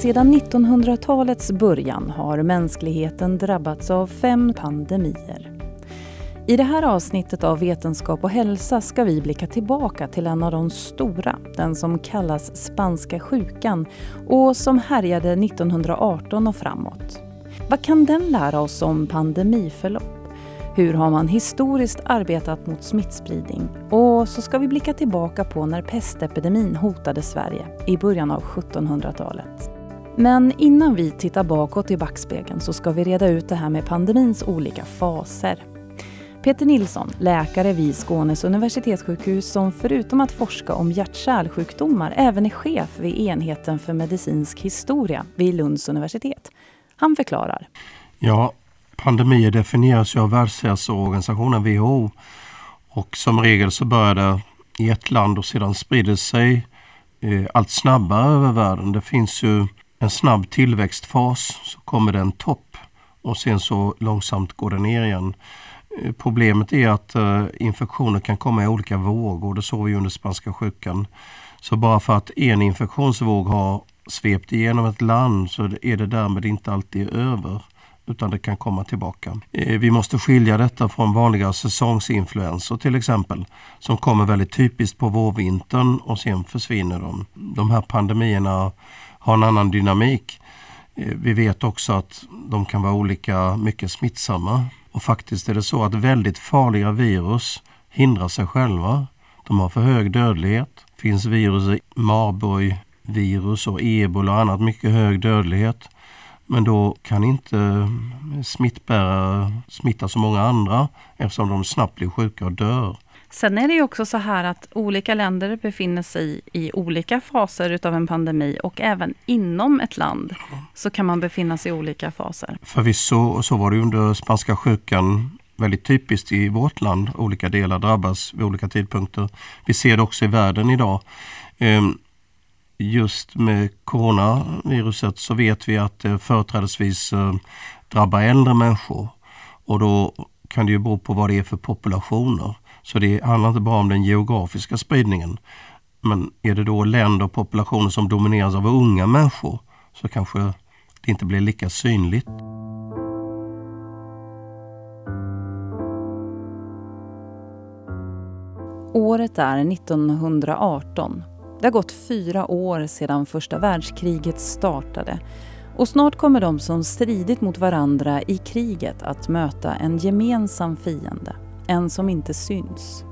Sedan 1900-talets början har mänskligheten drabbats av fem pandemier. I det här avsnittet av Vetenskap och hälsa ska vi blicka tillbaka till en av de stora, den som kallas spanska sjukan och som härjade 1918 och framåt. Vad kan den lära oss om pandemiförlopp? Hur har man historiskt arbetat mot smittspridning? Och så ska vi blicka tillbaka på när pestepidemin hotade Sverige i början av 1700-talet. Men innan vi tittar bakåt i backspegeln så ska vi reda ut det här med pandemins olika faser. Peter Nilsson, läkare vid Skånes universitetssjukhus som förutom att forska om hjärt-kärlsjukdomar även är chef vid enheten för medicinsk historia vid Lunds universitet. Han förklarar. Ja, pandemier definieras ju av Världshälsoorganisationen WHO och som regel så börjar det i ett land och sedan sprider sig eh, allt snabbare över världen. Det finns ju en snabb tillväxtfas, så kommer det en topp och sen så långsamt går det ner igen. Eh, problemet är att eh, infektioner kan komma i olika vågor. Det såg vi under spanska sjukan. Så bara för att en infektionsvåg har svept igenom ett land så är det därmed inte alltid över utan det kan komma tillbaka. Eh, vi måste skilja detta från vanliga säsongsinfluensor till exempel som kommer väldigt typiskt på vårvintern och sen försvinner de. De här pandemierna har en annan dynamik. Eh, vi vet också att de kan vara olika mycket smittsamma och faktiskt är det så att väldigt farliga virus hindrar sig själva. De har för hög dödlighet. Det finns virus i Marburg-virus och ebola och annat mycket hög dödlighet. Men då kan inte smittbärare smitta så många andra eftersom de snabbt blir sjuka och dör. Sen är det ju också så här att olika länder befinner sig i olika faser utav en pandemi och även inom ett land så kan man befinna sig i olika faser. Förvisso, så var det under spanska sjukan väldigt typiskt i vårt land. Olika delar drabbas vid olika tidpunkter. Vi ser det också i världen idag. Ehm, just med coronaviruset så vet vi att det företrädesvis eh, drabbar äldre människor. Och då kan det ju bero på vad det är för populationer. Så det handlar inte bara om den geografiska spridningen. Men är det då länder och populationer som domineras av unga människor så kanske det inte blir lika synligt. Året är 1918. Det har gått fyra år sedan första världskriget startade och snart kommer de som stridit mot varandra i kriget att möta en gemensam fiende en som inte syns.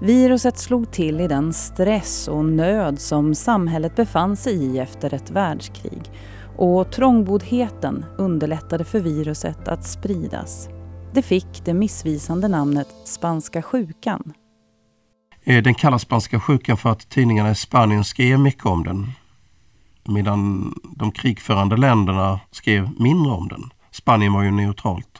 Viruset slog till i den stress och nöd som samhället befann sig i efter ett världskrig och trångboddheten underlättade för viruset att spridas. Det fick det missvisande namnet spanska sjukan. Eh, den kallas spanska sjukan för att tidningarna i Spanien skrev mycket om den. Medan de krigförande länderna skrev mindre om den. Spanien var ju neutralt.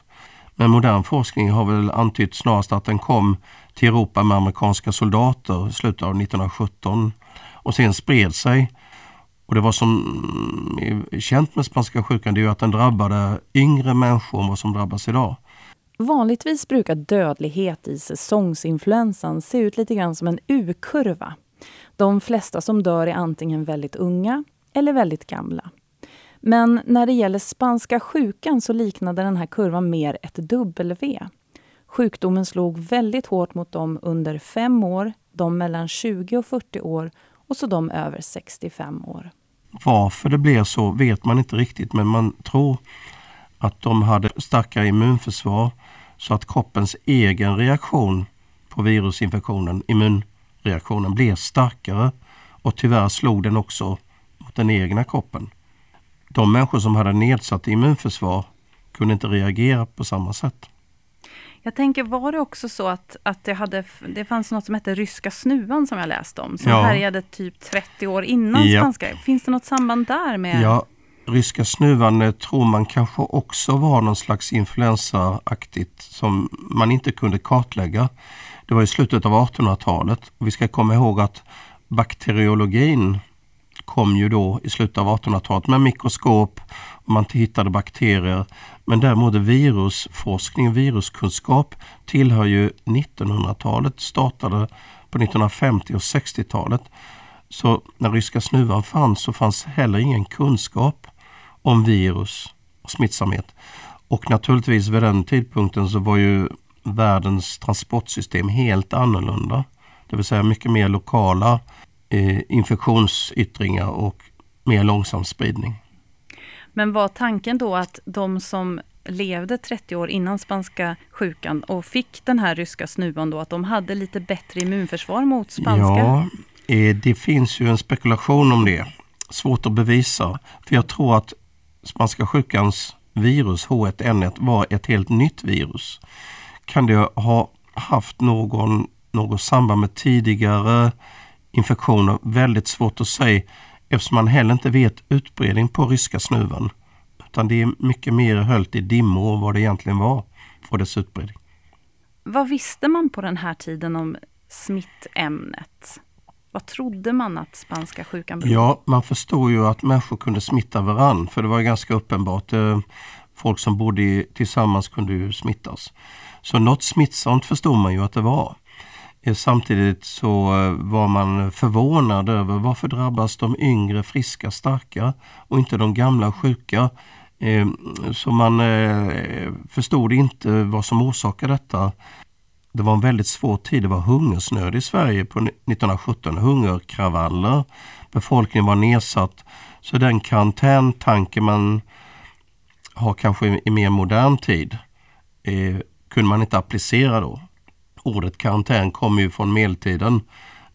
Men modern forskning har väl antytt snarast att den kom till Europa med amerikanska soldater i slutet av 1917 och sen spred sig. Och det var som mm, är känt med spanska sjukan det är att den drabbade yngre människor än vad som drabbas idag. Vanligtvis brukar dödlighet i säsongsinfluensan se ut lite grann som en U-kurva. De flesta som dör är antingen väldigt unga eller väldigt gamla. Men när det gäller spanska sjukan så liknade den här kurvan mer ett W. Sjukdomen slog väldigt hårt mot dem under fem år, de mellan 20 och 40 år och så de över 65 år. Varför det blev så vet man inte riktigt men man tror att de hade starkare immunförsvar så att kroppens egen reaktion på virusinfektionen, immunreaktionen, blev starkare och tyvärr slog den också mot den egna kroppen de människor som hade nedsatt immunförsvar kunde inte reagera på samma sätt. Jag tänker, var det också så att, att det, hade, det fanns något som hette ryska snuvan som jag läste om, som ja. härjade typ 30 år innan ja. spanska. Finns det något samband där? med? Ja, ryska snuvan eh, tror man kanske också var någon slags influensaaktigt som man inte kunde kartlägga. Det var i slutet av 1800-talet. Vi ska komma ihåg att bakteriologin kom ju då i slutet av 1800-talet med mikroskop och man hittade bakterier. Men däremot virusforskning, viruskunskap tillhör ju 1900-talet, startade på 1950 och 60-talet. Så när ryska snuvan fanns så fanns heller ingen kunskap om virus och smittsamhet. Och naturligtvis vid den tidpunkten så var ju världens transportsystem helt annorlunda. Det vill säga mycket mer lokala eh, infektionsyttringar och mer långsam spridning. Men var tanken då att de som levde 30 år innan spanska sjukan och fick den här ryska snuvan då, att de hade lite bättre immunförsvar mot spanska? Ja, eh, det finns ju en spekulation om det. Svårt att bevisa. För jag tror att spanska sjukans virus H1N1 var ett helt nytt virus. Kan det ha haft någon, något samband med tidigare infektioner? Väldigt svårt att säga eftersom man heller inte vet utbredning på ryska snuvan. Utan det är mycket mer höljt i dimmor vad det egentligen var och dess utbredning. Vad visste man på den här tiden om smittämnet? Vad trodde man att spanska sjukan berodde Ja, man förstår ju att människor kunde smitta varann för det var ganska uppenbart. Eh, folk som bodde tillsammans kunde ju smittas. Så något smittsamt förstod man ju att det var. Eh, samtidigt så eh, var man förvånad över varför drabbas de yngre, friska, starka och inte de gamla sjuka. Eh, så man förstod inte vad som orsakade detta. Det var en väldigt svår tid. Det var hungersnöd i Sverige på 1917. Hungerkravaller. Befolkningen var nedsatt. Så den karantäntanke man har kanske i mer modern tid kunde man inte applicera då. Ordet karantän kommer ju från medeltiden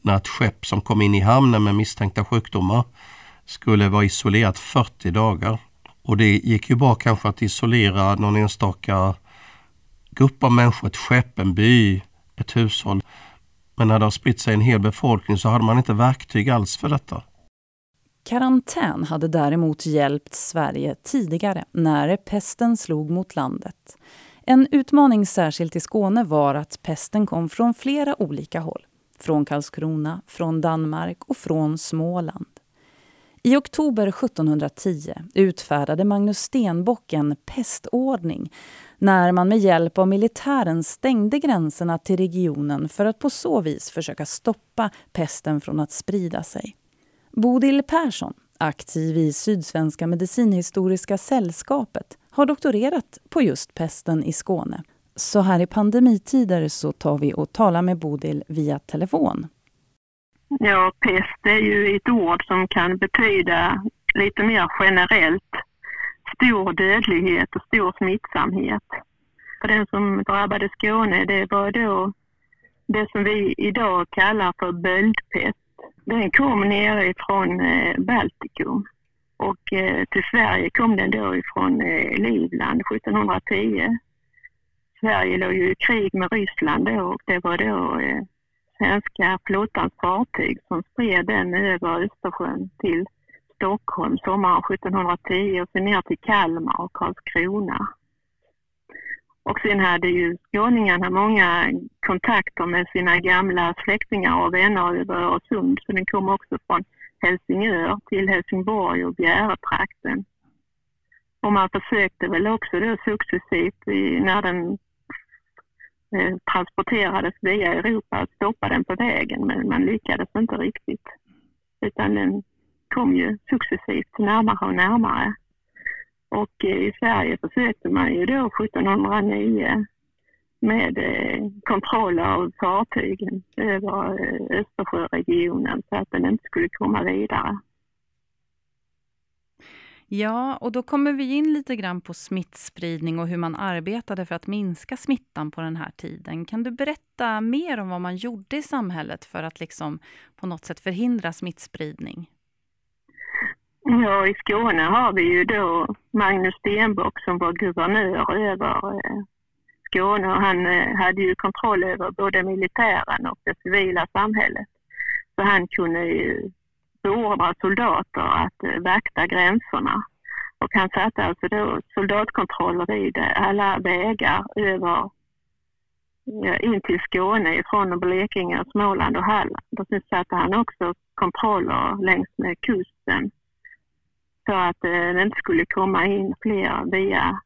när ett skepp som kom in i hamnen med misstänkta sjukdomar skulle vara isolerat 40 dagar. Och det gick ju bra kanske att isolera någon enstaka grupp av människor, ett skepp, en by, ett hushåll. Men när det har spritt sig en hel befolkning så hade man inte verktyg alls för detta. Karantän hade däremot hjälpt Sverige tidigare när pesten slog mot landet. En utmaning särskilt i Skåne var att pesten kom från flera olika håll. Från Karlskrona, från Danmark och från Småland. I oktober 1710 utfärdade Magnus Stenbock en pestordning när man med hjälp av militären stängde gränserna till regionen för att på så vis försöka stoppa pesten från att sprida sig. Bodil Persson, aktiv i Sydsvenska medicinhistoriska sällskapet, har doktorerat på just pesten i Skåne. Så här i pandemitider så tar vi och talar med Bodil via telefon. Ja, pest är ju ett ord som kan betyda lite mer generellt stor dödlighet och stor smittsamhet. För den som drabbade Skåne, det var då det som vi idag kallar för böldpest. Den kom nerifrån eh, Baltikum och eh, till Sverige kom den då ifrån eh, Livland 1710. Sverige låg ju i krig med Ryssland då och det var då eh, svenska flottans fartyg som spred den över Östersjön till Stockholm sommaren 1710 och sen ner till Kalmar och Karlskrona. Och sen hade ju skåningarna många kontakter med sina gamla släktingar och vänner över Öresund så den kom också från Helsingör till Helsingborg och Bjäretrakten. Och man försökte väl också då successivt när den eh, transporterades via Europa att stoppa den på vägen men man lyckades inte riktigt. Utan den kom ju successivt närmare och närmare. Och eh, i Sverige försökte man ju då 1709 med eh, kontroll av fartygen över eh, Östersjöregionen så att den inte skulle komma vidare. Ja, och då kommer vi in lite grann på smittspridning och hur man arbetade för att minska smittan på den här tiden. Kan du berätta mer om vad man gjorde i samhället för att liksom på något sätt förhindra smittspridning? Ja, i Skåne har vi ju då Magnus Stenbock som var guvernör över eh, Skåne och han eh, hade ju kontroll över både militären och det civila samhället. Så han kunde ju beordra soldater att eh, vakta gränserna. Och han satte alltså då soldatkontroller vid alla vägar över in till Skåne från Blekinge, Småland och Halland. Och sen satte han också kontroller längs med kusten så att eh, det inte skulle komma in fler via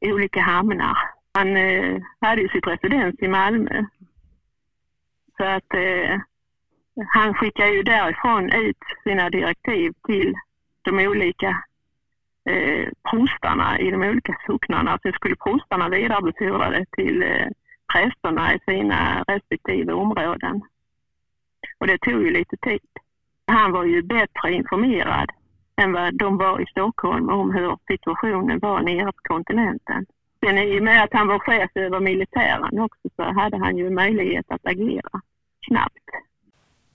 olika hamnar. Han eh, hade ju sitt residens i Malmö. Så att eh, han skickar ju därifrån ut sina direktiv till de olika eh, prostarna i de olika socknarna. Sen skulle prostarna vidarebefordra det till eh, prästerna i sina respektive områden. Och det tog ju lite tid. Han var ju bättre informerad än vad de var i Stockholm om hur situationen var nere på kontinenten. Sen i och med att han var chef över militären också så hade han ju möjlighet att agera snabbt.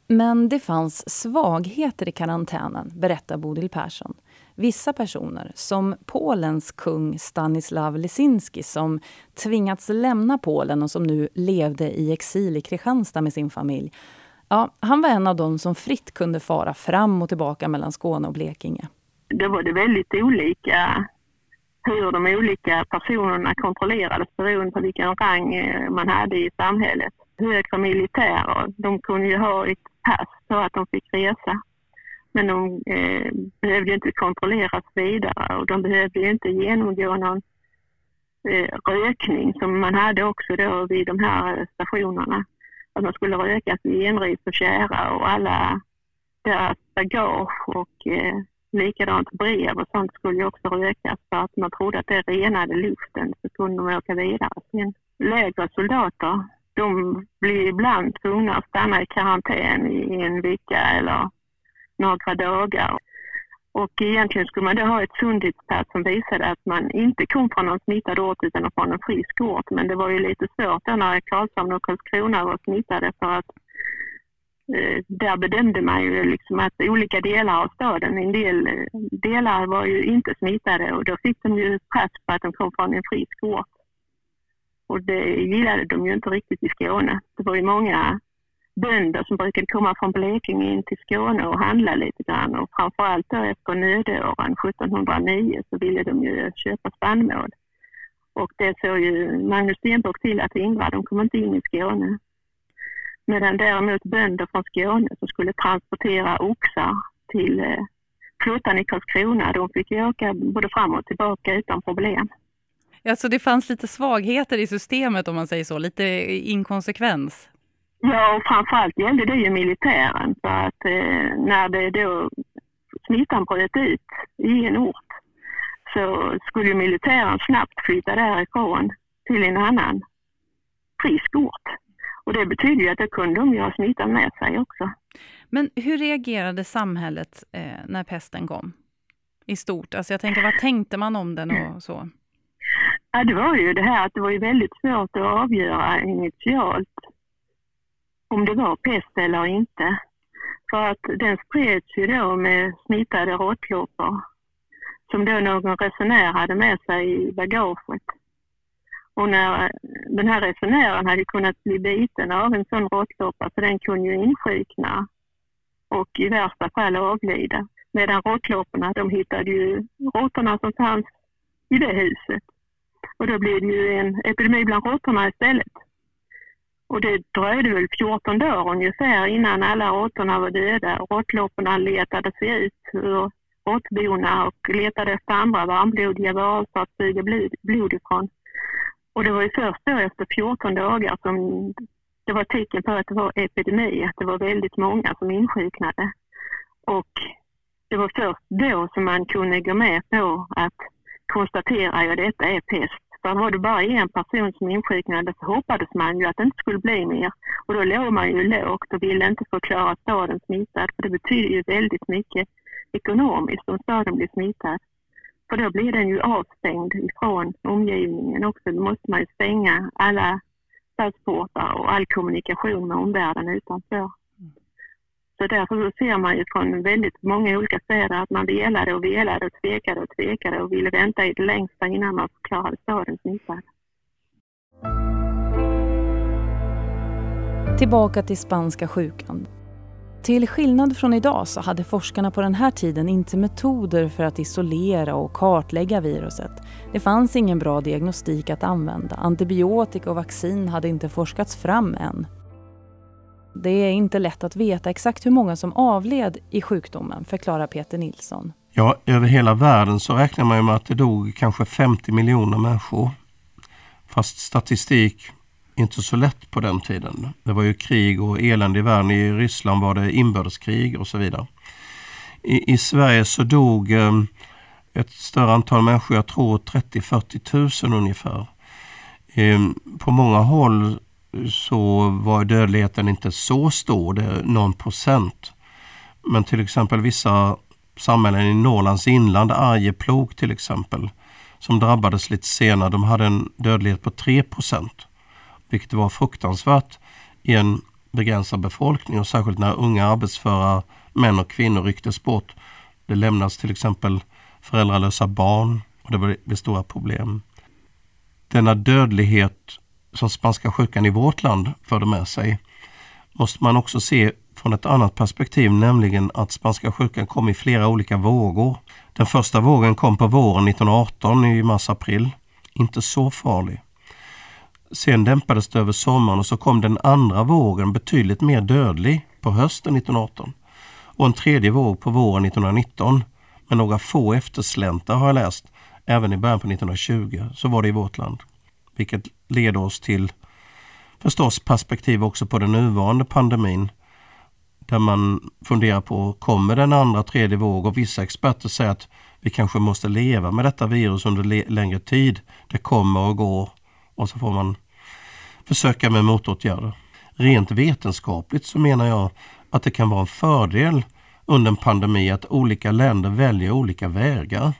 Men det fanns svagheter i karantänen, berättar Bodil Persson. Vissa personer, som Polens kung Stanislav Lesinski som tvingats lämna Polen och som nu levde i exil i Kristianstad med sin familj. Ja, han var en av dem som fritt kunde fara fram och tillbaka mellan Skåne och Blekinge. Det var det väldigt olika hur de olika personerna kontrollerades beroende på vilken rang eh, man hade i samhället. Högre militärer, de kunde ju ha ett pass så att de fick resa. Men de eh, behövde inte kontrolleras vidare och de behövde inte genomgå någon eh, rökning som man hade också då vid de här eh, stationerna. Att man skulle rökas i enris och kära och alla deras bagage och eh, likadant brev och sånt skulle ju också rökas för att man trodde att det renade luften så kunde de åka vidare sen. Lägre soldater, de blir ibland tvungna att stanna i karantän i en vecka eller några dagar. Och egentligen skulle man då ha ett sundhetspass som visade att man inte kom från någon smittad ort utan från en frisk ort. Men det var ju lite svårt då när Karlshamn och Karlskrona var smittade för att Eh, där bedömde man ju liksom att olika delar av staden, en del eh, delar var ju inte smittade och då fick de ju pass på att de kom från en frisk ort. Och det gillade de ju inte riktigt i Skåne. Det var ju många bönder som brukade komma från Blekinge in till Skåne och handla lite grann och framförallt då efter nödåren 1709 så ville de ju köpa spannmål. Och det såg ju Magnus Stenbock till att hindra, de kom inte in i Skåne. Medan däremot bönder från Skåne som skulle transportera oxar till eh, flottan i Karlskrona, de fick ju åka både fram och tillbaka utan problem. Ja, så det fanns lite svagheter i systemet om man säger så, lite inkonsekvens? Ja, och framförallt gällde det ju militären för att eh, när det då smittan bröt ut i en ort så skulle militären snabbt flytta därifrån till en annan frisk ort. Och det betyder ju att då kunde de ju ha smittan med sig också. Men hur reagerade samhället eh, när pesten kom? I stort, alltså jag tänker vad tänkte man om den och så? Ja, det var ju det här att det var ju väldigt svårt att avgöra initialt om det var pest eller inte. För att den spreds ju då med smittade råttloppor som då någon resenär hade med sig i bagaget. Och när den här resenären hade kunnat bli biten av en sån råttloppa så den kunde ju insjukna och i värsta fall avlida. Medan råttlopporna, de hittade ju råttorna som fanns i det huset. Och då blev det ju en epidemi bland råttorna istället. Och det dröjde väl 14 dagar ungefär innan alla råttorna var döda. Råttlopporna letade sig ut ur råttbona och letade efter andra varmblodiga varelser att suga blod, blod ifrån. Och det var ju först då efter 14 dagar som det var tecken på att det var epidemi, att det var väldigt många som insjuknade. Och det var först då som man kunde gå med på att konstatera att detta är pest. För var det bara en person som insjuknade så hoppades man ju att det inte skulle bli mer. Och då låg man ju lågt och ville inte förklara staden smittad. För det betyder ju väldigt mycket ekonomiskt om staden blir smittad. För då blir den ju avstängd ifrån omgivningen också. Då måste man ju stänga alla stadsportar och all kommunikation med omvärlden utanför. Så därför ser man ju från väldigt många olika städer att man velade och velade och tvekade och tvekade och ville vänta i det längsta innan man förklarade staden smittad. Tillbaka till spanska sjukan. Till skillnad från idag så hade forskarna på den här tiden inte metoder för att isolera och kartlägga viruset. Det fanns ingen bra diagnostik att använda. Antibiotika och vaccin hade inte forskats fram än. Det är inte lätt att veta exakt hur många som avled i sjukdomen, förklarar Peter Nilsson. Ja, över hela världen så räknar man med att det dog kanske 50 miljoner människor. Fast statistik inte så lätt på den tiden. Det var ju krig och elände i världen. I Ryssland var det inbördeskrig och så vidare. I, i Sverige så dog eh, ett större antal människor, jag tror 30-40 000 ungefär. Eh, på många håll så var dödligheten inte så stor, det är någon procent. Men till exempel vissa samhällen i Norrlands inland, Arjeplog till exempel, som drabbades lite senare, de hade en dödlighet på 3 procent. Vilket var fruktansvärt i en begränsad befolkning och särskilt när unga arbetsföra män och kvinnor rycktes bort. Det lämnas till exempel föräldralösa barn och det blev stora problem. Denna dödlighet som spanska sjukan i vårt land förde med sig måste man också se från ett annat perspektiv, nämligen att spanska sjukan kom i flera olika vågor. Den första vågen kom på våren 1918 i mars-april. Inte så farlig. Sen dämpades det över sommaren och så kom den andra vågen betydligt mer dödlig på hösten 1918. Och en tredje våg på våren 1919. Med några få eftersläntar har jag läst. Även i början på 1920 så var det i vårt land. Vilket leder oss till förstås perspektiv också på den nuvarande pandemin. Där man funderar på, kommer den andra tredje våg? Och vissa experter säger att vi kanske måste leva med detta virus under längre tid. Det kommer och går och så får man försöka med motåtgärder. Rent vetenskapligt så menar jag att det kan vara en fördel under en pandemi att olika länder väljer olika vägar.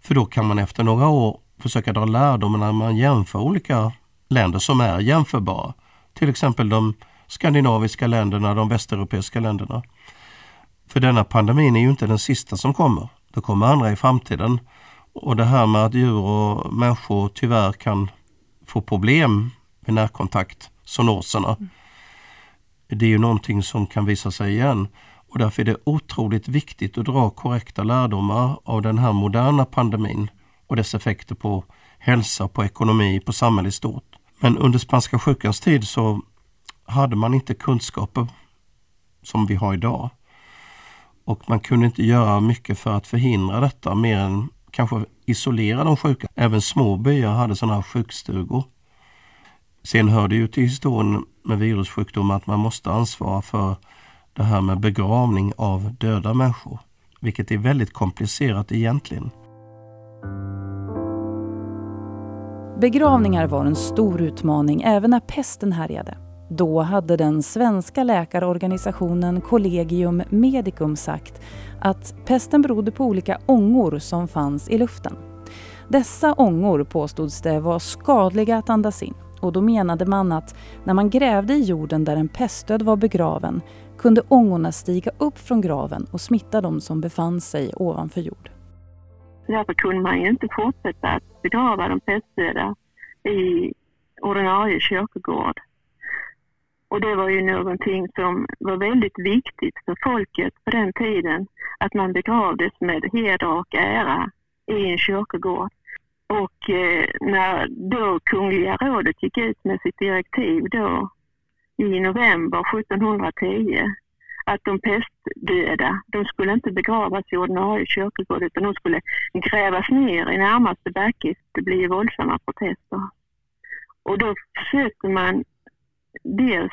För då kan man efter några år försöka dra lärdom när man jämför olika länder som är jämförbara. Till exempel de skandinaviska länderna, de västeuropeiska länderna. För denna pandemin är ju inte den sista som kommer. Det kommer andra i framtiden. Och det här med att djur och människor tyvärr kan får problem med närkontakt, zoonoserna. Mm. Det är ju någonting som kan visa sig igen. Och därför är det otroligt viktigt att dra korrekta lärdomar av den här moderna pandemin och dess effekter på hälsa, på ekonomi, på samhället i stort. Men under spanska sjukans tid så hade man inte kunskaper som vi har idag. Och man kunde inte göra mycket för att förhindra detta mer än kanske isolera de sjuka. Även små byar hade sådana här sjukstugor. Sen hör det ju till historien med virussjukdomar att man måste ansvara för det här med begravning av döda människor. Vilket är väldigt komplicerat egentligen. Begravningar var en stor utmaning även när pesten härjade. Då hade den svenska läkarorganisationen Collegium Medicum sagt att pesten berodde på olika ångor som fanns i luften. Dessa ångor påstods det var skadliga att andas in och då menade man att när man grävde i jorden där en pestdöd var begraven kunde ångorna stiga upp från graven och smitta de som befann sig ovanför jord. Därför kunde man ju inte fortsätta att begrava de pestdöda i ordinarie kyrkogård. Och det var ju någonting som var väldigt viktigt för folket på den tiden, att man begravdes med heder och ära i en kyrkogård. Och eh, när då Kungliga rådet gick ut med sitt direktiv då i november 1710 att de pestdöda, de skulle inte begravas i ordinarie kyrkogård utan de skulle grävas ner i närmaste backe. Det blir våldsamma protester. Och då försökte man dels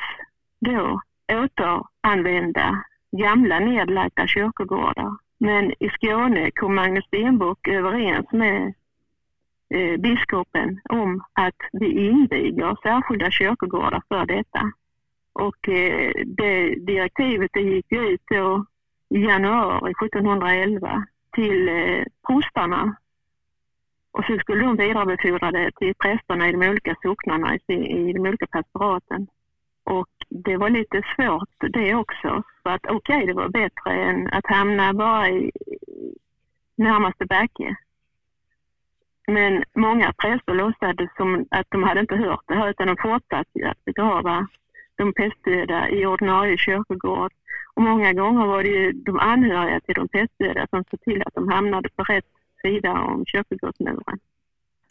då återanvända gamla nedlagda kyrkogårdar. Men i Skåne kom Magnus Stenbock överens med eh, biskopen om att vi inviger särskilda kyrkogårdar för detta. Och eh, det direktivet det gick ut då i januari 1711 till eh, prostarna. Och så skulle de vidarebefordra det till prästerna i de olika socknarna i, de olika pastoraten. Och det var lite svårt det också. För att okej, okay, det var bättre än att hamna bara i närmaste backe. Men många präster låtsades som att de hade inte hört det här utan de fortsatte att begrava de pestdöda i ordinarie kyrkogård. Och många gånger var det ju de anhöriga till de pestdöda som såg till att de hamnade på rätt sida om kyrkogårdsmuren.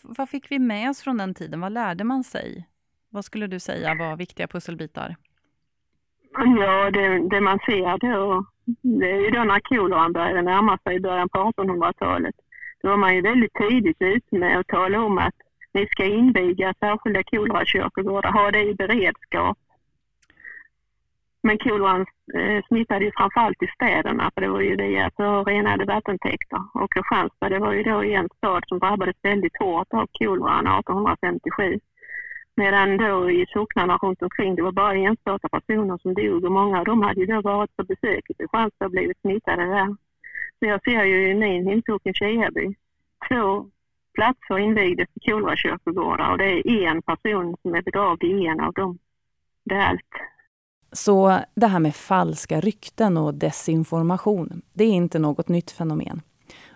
Vad fick vi med oss från den tiden? Vad lärde man sig? Vad skulle du säga var viktiga pusselbitar? Ja, det, det man ser då, det är ju då när koleran började närma sig i början på 1800-talet. Då var man ju väldigt tidigt ute med att tala om att ni ska inviga särskilda kolerakyrkogårdar, ha det i beredskap. Men koleran eh, smittade ju framförallt i städerna för det var ju via förorenade vattentäkter. Och Kristianstad det var ju då en stad som drabbades väldigt hårt av koleran 1857. Medan då i socknarna runt omkring det var bara enstaka personer som dog och många av dem hade ju då varit på besök i Kristianstad och blivit smittade där. Så jag ser ju i min hemsocken Kiaby två platser invigdes i kolerakyrkogårdar och det är en person som är begravd i en av dem. Det är allt. Så det här med falska rykten och desinformation, det är inte något nytt fenomen.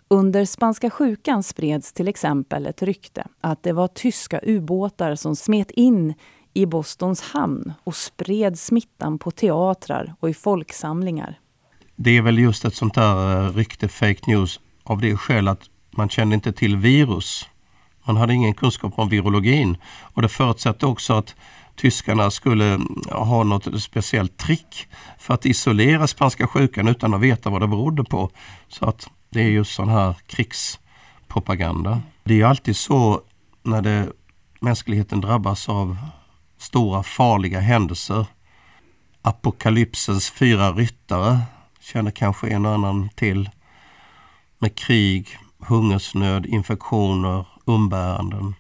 Under spanska sjukan spreds till exempel ett rykte att det var tyska ubåtar som smet in i Bostons hamn och spred smittan på teatrar och i folksamlingar. Det är väl just ett sånt där eh, rykte, fake news, av det skäl att man kände inte till virus. Man hade ingen kunskap om virologin och det förutsatte också att tyskarna skulle mm, ha något speciellt trick för att isolera spanska sjukan utan att veta vad det berodde på. Så att det är just sån här krigspropaganda. Det är alltid så när det, mänskligheten drabbas av stora farliga händelser. Apokalypsens fyra ryttare känner kanske en och annan till. Med krig, hungersnöd, infektioner, umbäranden.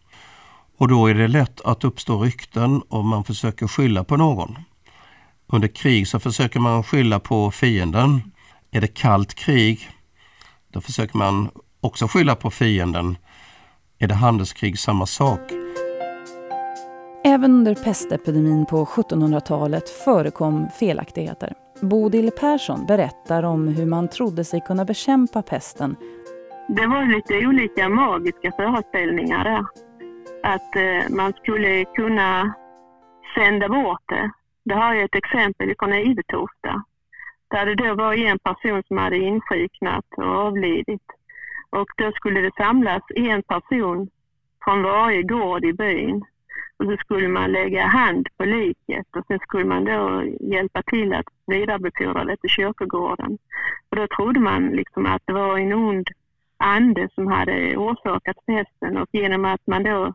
Och då är det lätt att uppstå rykten och man försöker skylla på någon. Under krig så försöker man skylla på fienden. Är det kallt krig, då försöker man också skylla på fienden. Är det handelskrig samma sak? Även under pestepidemin på 1700-talet förekom felaktigheter. Bodil Persson berättar om hur man trodde sig kunna bekämpa pesten. Det var lite olika magiska föreställningar där att eh, man skulle kunna sända bort det. Det har jag ett exempel från Ivetofta där det då var en person som hade insjuknat och avlidit. Och då skulle det samlas en person från varje gård i byn. Och så skulle man lägga hand på liket och sen skulle man då hjälpa till att vidarebefordra det till kyrkogården. Och då trodde man liksom att det var en ond ande som hade orsakat festen. och genom att man då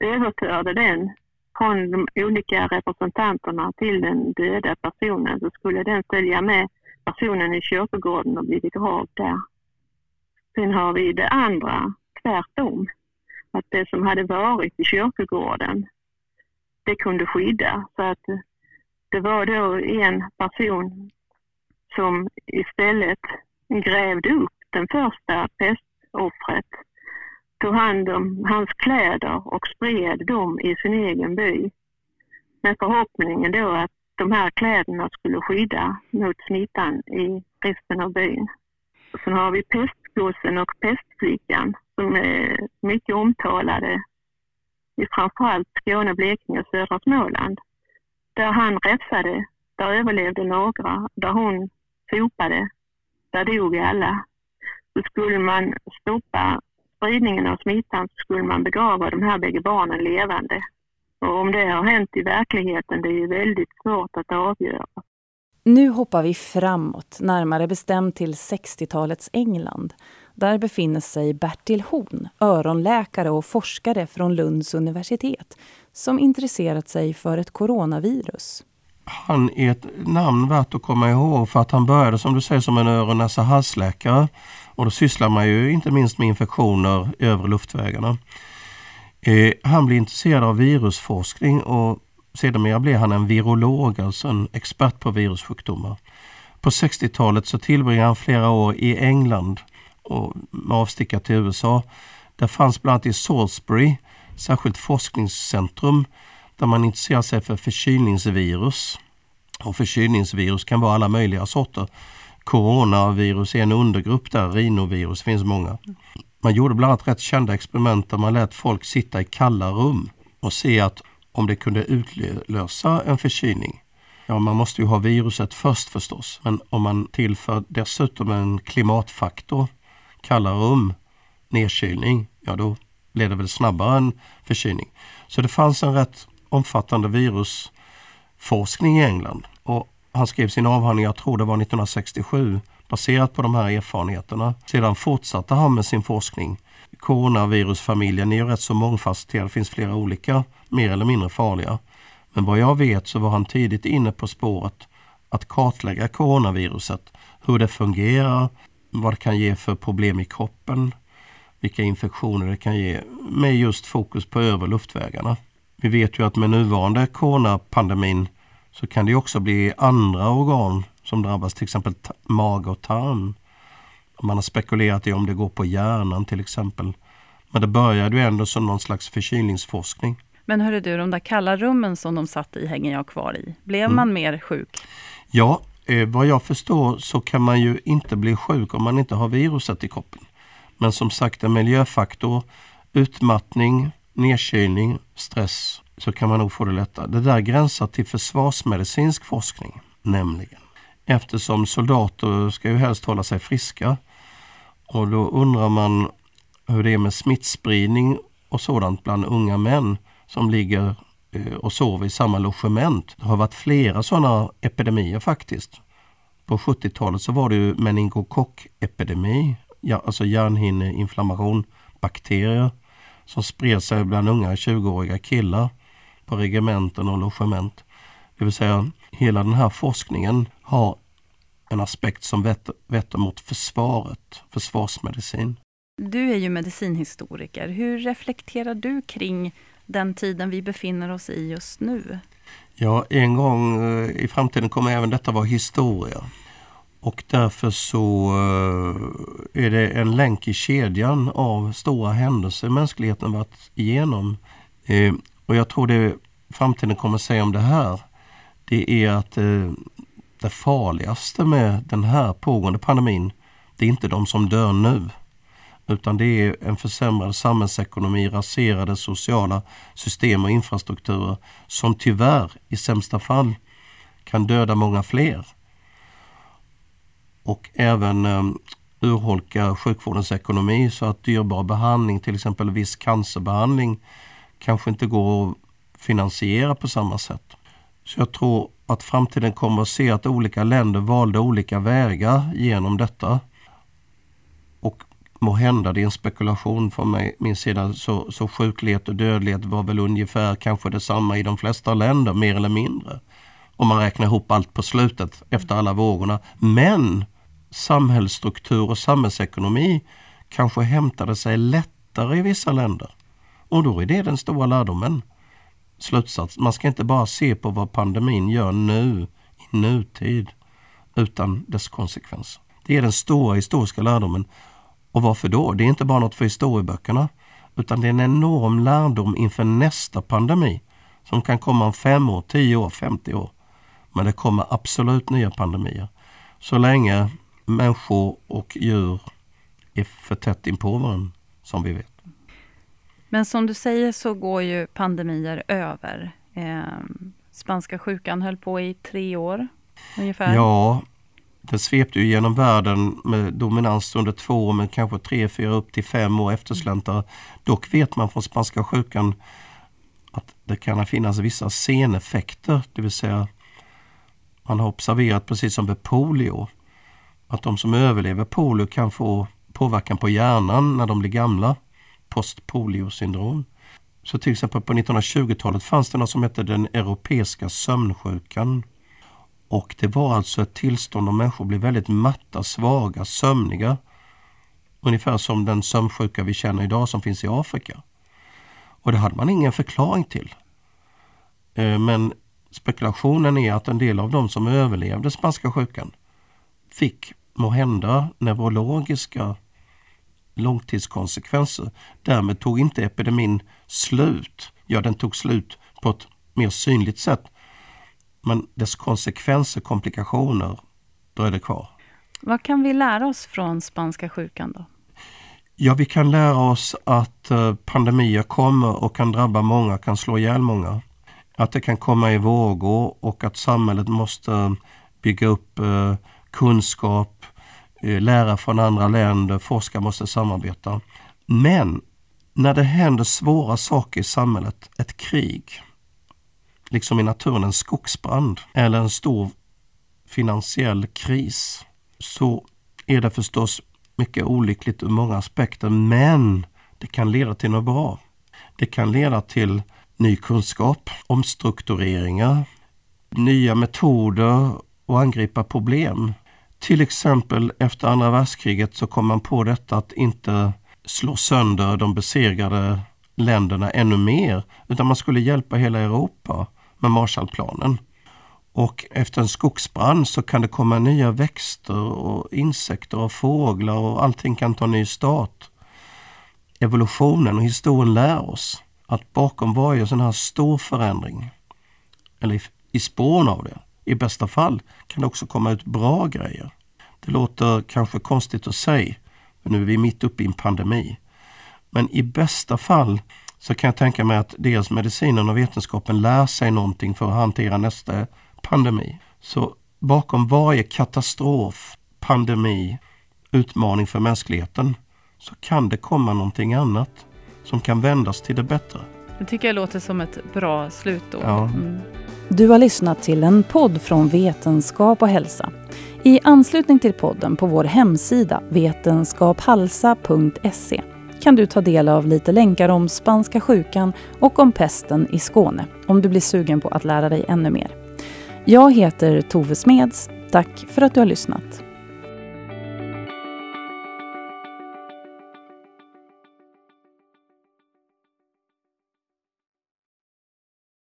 överförde den från de olika representanterna till den döda personen så skulle den följa med personen i kyrkogården och bli begravd där. Sen har vi det andra tvärtom. Att det som hade varit i kyrkogården, det kunde skydda. Så att det var då en person som istället grävde upp den första pestoffret tog hand om hans kläder och spred dem i sin egen by. Med förhoppningen då att de här kläderna skulle skydda mot smittan i resten av byn. Sen har vi pestgossen och pestflickan som är mycket omtalade i framförallt Skåne, Blekinge och södra Småland. Där han räfsade, där överlevde några. Där hon sopade, där dog alla. Så skulle man stoppa spridningen av smittan så skulle man begrava de här bägge barnen levande. Och om det har hänt i verkligheten, det är ju väldigt svårt att avgöra. Nu hoppar vi framåt, närmare bestämt till 60-talets England. Där befinner sig Bertil Horn, öronläkare och forskare från Lunds universitet som intresserat sig för ett coronavirus. Han är ett namn värt att komma ihåg för att han började som du säger som en öron näsa halsläkare och då sysslar man ju inte minst med infektioner i övre luftvägarna. Eh, han blev intresserad av virusforskning och sedermera blev han en virolog, alltså en expert på virussjukdomar. På 60-talet så tillbringade han flera år i England och med avstickare till USA. Där fanns bland annat i Salisbury särskilt forskningscentrum där man intresserar sig för förkylningsvirus. Och förkylningsvirus kan vara alla möjliga sorter. Coronavirus är en undergrupp där, rinovirus, finns många. Man gjorde bland annat rätt kända experiment där man lät folk sitta i kalla rum och se att om det kunde utlösa en förkylning. Ja, man måste ju ha viruset först förstås, men om man tillför dessutom en klimatfaktor, kalla rum, nedkylning, ja då blir det väl snabbare en förkylning. Så det fanns en rätt omfattande virusforskning i England han skrev sin avhandling, jag tror det var 1967, baserat på de här erfarenheterna. Sedan fortsatte han med sin forskning coronavirusfamiljen är ju rätt så mångfacetterad. Det finns flera olika, mer eller mindre farliga. Men vad jag vet så var han tidigt inne på spåret att kartlägga coronaviruset. Hur det fungerar, vad det kan ge för problem i kroppen, vilka infektioner det kan ge med just fokus på övre luftvägarna. Vi vet ju att med nuvarande coronapandemin så kan det också bli andra organ som drabbas, till exempel mage och tarm. Man har spekulerat i om det går på hjärnan till exempel. Men det började ju ändå som någon slags förkylningsforskning. Men hörru du, de där kalla rummen som de satt i hänger jag kvar i. Blev mm. man mer sjuk? Ja, eh, vad jag förstår så kan man ju inte bli sjuk om man inte har viruset i kroppen. Men som sagt en miljöfaktor, utmattning, nedkylning, stress så kan man nog få det lättare. Det där gränsar till försvarsmedicinsk forskning nämligen. Eftersom soldater ska ju helst hålla sig friska. Och då undrar man hur det är med smittspridning och sådant bland unga män som ligger eh, och sover i samma logement. Det har varit flera sådana epidemier faktiskt. På 70-talet så var det ju meningokockepidemi, ja, alltså hjärnhinneinflammation, bakterier som spred sig bland unga 20-åriga killar på regementen och logement. Det vill säga hela den här forskningen har en aspekt som vetter, vetter mot försvaret, försvarsmedicin. Du är ju medicinhistoriker. Hur reflekterar du kring den tiden vi befinner oss i just nu? Ja, en gång eh, i framtiden kommer även detta vara historia. Och därför så eh, är det en länk i kedjan av stora händelser mänskligheten varit igenom. Och jag tror det framtiden kommer att säga om det här, det är att eh, det farligaste med den här pågående pandemin, det är inte de som dör nu. Utan det är en försämrad samhällsekonomi, raserade sociala system och infrastrukturer som tyvärr i sämsta fall kan döda många fler. Och även eh, urholka sjukvårdens ekonomi så att dyrbar behandling, till exempel viss cancerbehandling, kanske inte går att finansiera på samma sätt. Så jag tror att framtiden kommer att se att olika länder valde olika vägar genom detta. Och må hända, det är en spekulation från mig, min sida, så, så sjuklighet och dödlighet var väl ungefär kanske detsamma i de flesta länder, mer eller mindre. Om man räknar ihop allt på slutet efter alla vågorna. Men samhällsstruktur och samhällsekonomi kanske hämtade sig lättare i vissa länder. Och då är det den stora lärdomen slutsats. Man ska inte bara se på vad pandemin gör nu, i nutid, utan dess konsekvenser. Det är den stora historiska lärdomen. Och varför då? Det är inte bara något för historieböckerna, utan det är en enorm lärdom inför nästa pandemi som kan komma om fem år, tio år, 50 år. Men det kommer absolut nya pandemier. Så länge människor och djur är för tätt inpå varandra, som vi vet. Men som du säger så går ju pandemier över. Eh, spanska sjukan höll på i tre år ungefär. Ja, den svepte ju genom världen med dominans under två år, men kanske tre, fyra, upp till fem år eftersläntar. Dock vet man från spanska sjukan att det kan finnas vissa seneffekter, det vill säga man har observerat precis som med polio att de som överlever polio kan få påverkan på hjärnan när de blir gamla postpoliosyndrom. Så till exempel på 1920-talet fanns det något som hette den europeiska sömnsjukan. Och det var alltså ett tillstånd då människor blev väldigt matta, svaga, sömniga. Ungefär som den sömnsjuka vi känner idag som finns i Afrika. Och det hade man ingen förklaring till. Eh, men spekulationen är att en del av de som överlevde spanska sjukan fick må hända neurologiska långtidskonsekvenser. Därmed tog inte epidemin slut. Ja, den tog slut på ett mer synligt sätt. Men dess konsekvenser, komplikationer, det kvar. Vad kan vi lära oss från spanska sjukan då? Ja, vi kan lära oss att eh, pandemier kommer och kan drabba många, kan slå ihjäl många. Att det kan komma i vågor och att samhället måste bygga upp eh, kunskap, lärare lära från andra länder, forskare måste samarbeta. Men när det händer svåra saker i samhället, ett krig, liksom i naturen en skogsbrand eller en stor finansiell kris, så är det förstås mycket olyckligt ur många aspekter. Men Det kan leda till något bra. Det kan leda till ny kunskap, omstruktureringar, nya metoder att angripa problem. Till exempel efter andra världskriget så kom man på detta att inte slå sönder de besegrade länderna ännu mer, utan man skulle hjälpa hela Europa med Marshallplanen. Och efter en skogsbrand så kan det komma nya växter och insekter och fåglar och allting kan ta ny start. Evolutionen och historien lär oss att bakom varje sån här stor förändring, eller i spåren av det, i bästa fall kan det också komma ut bra grejer. Det låter kanske konstigt att säga, för nu är vi mitt uppe i en pandemi. Men i bästa fall så kan jag tänka mig att dels medicinen och vetenskapen lär sig någonting för att hantera nästa pandemi. Så bakom varje katastrof, pandemi, utmaning för mänskligheten så kan det komma någonting annat som kan vändas till det bättre. Det tycker jag låter som ett bra slutord. Ja. Mm. Du har lyssnat till en podd från Vetenskap och hälsa. I anslutning till podden på vår hemsida vetenskaphalsa.se kan du ta del av lite länkar om spanska sjukan och om pesten i Skåne om du blir sugen på att lära dig ännu mer. Jag heter Tove Smeds. Tack för att du har lyssnat.